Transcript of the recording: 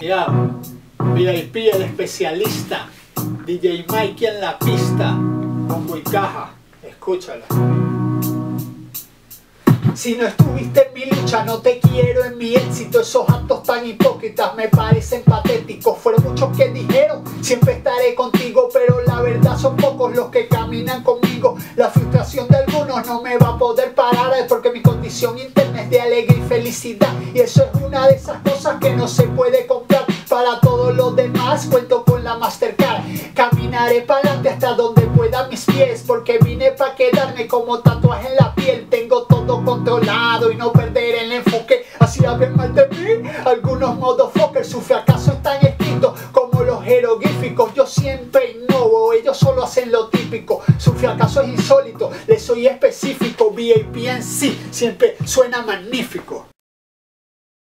Ya, VIP el especialista, DJ Mikey en la pista, Pongo y caja, escúchala. Si no estuviste en mi lucha, no te quiero en mi éxito. Esos actos tan hipócritas me parecen patéticos. Fueron muchos que dijeron, siempre estaré contigo, pero la verdad son pocos los que caminan conmigo. La frustración de algunos no me va a poder parar porque mi condición interna es de alegría y felicidad. Y eso es una de esas cosas que no se puede comprar. Para todos los demás cuento con la Mastercard. Caminaré para adelante hasta donde puedan mis pies, porque vine para quedarme como tatuaje en la piel. Tengo todo controlado y no perder el enfoque. Así hablen mal de mí. Algunos Fokker, su fracaso están escritos como los jeroglíficos. Yo siempre innovo, ellos solo hacen lo típico. Su fracaso es insólito, les soy específico. VIP en sí siempre suena magnífico.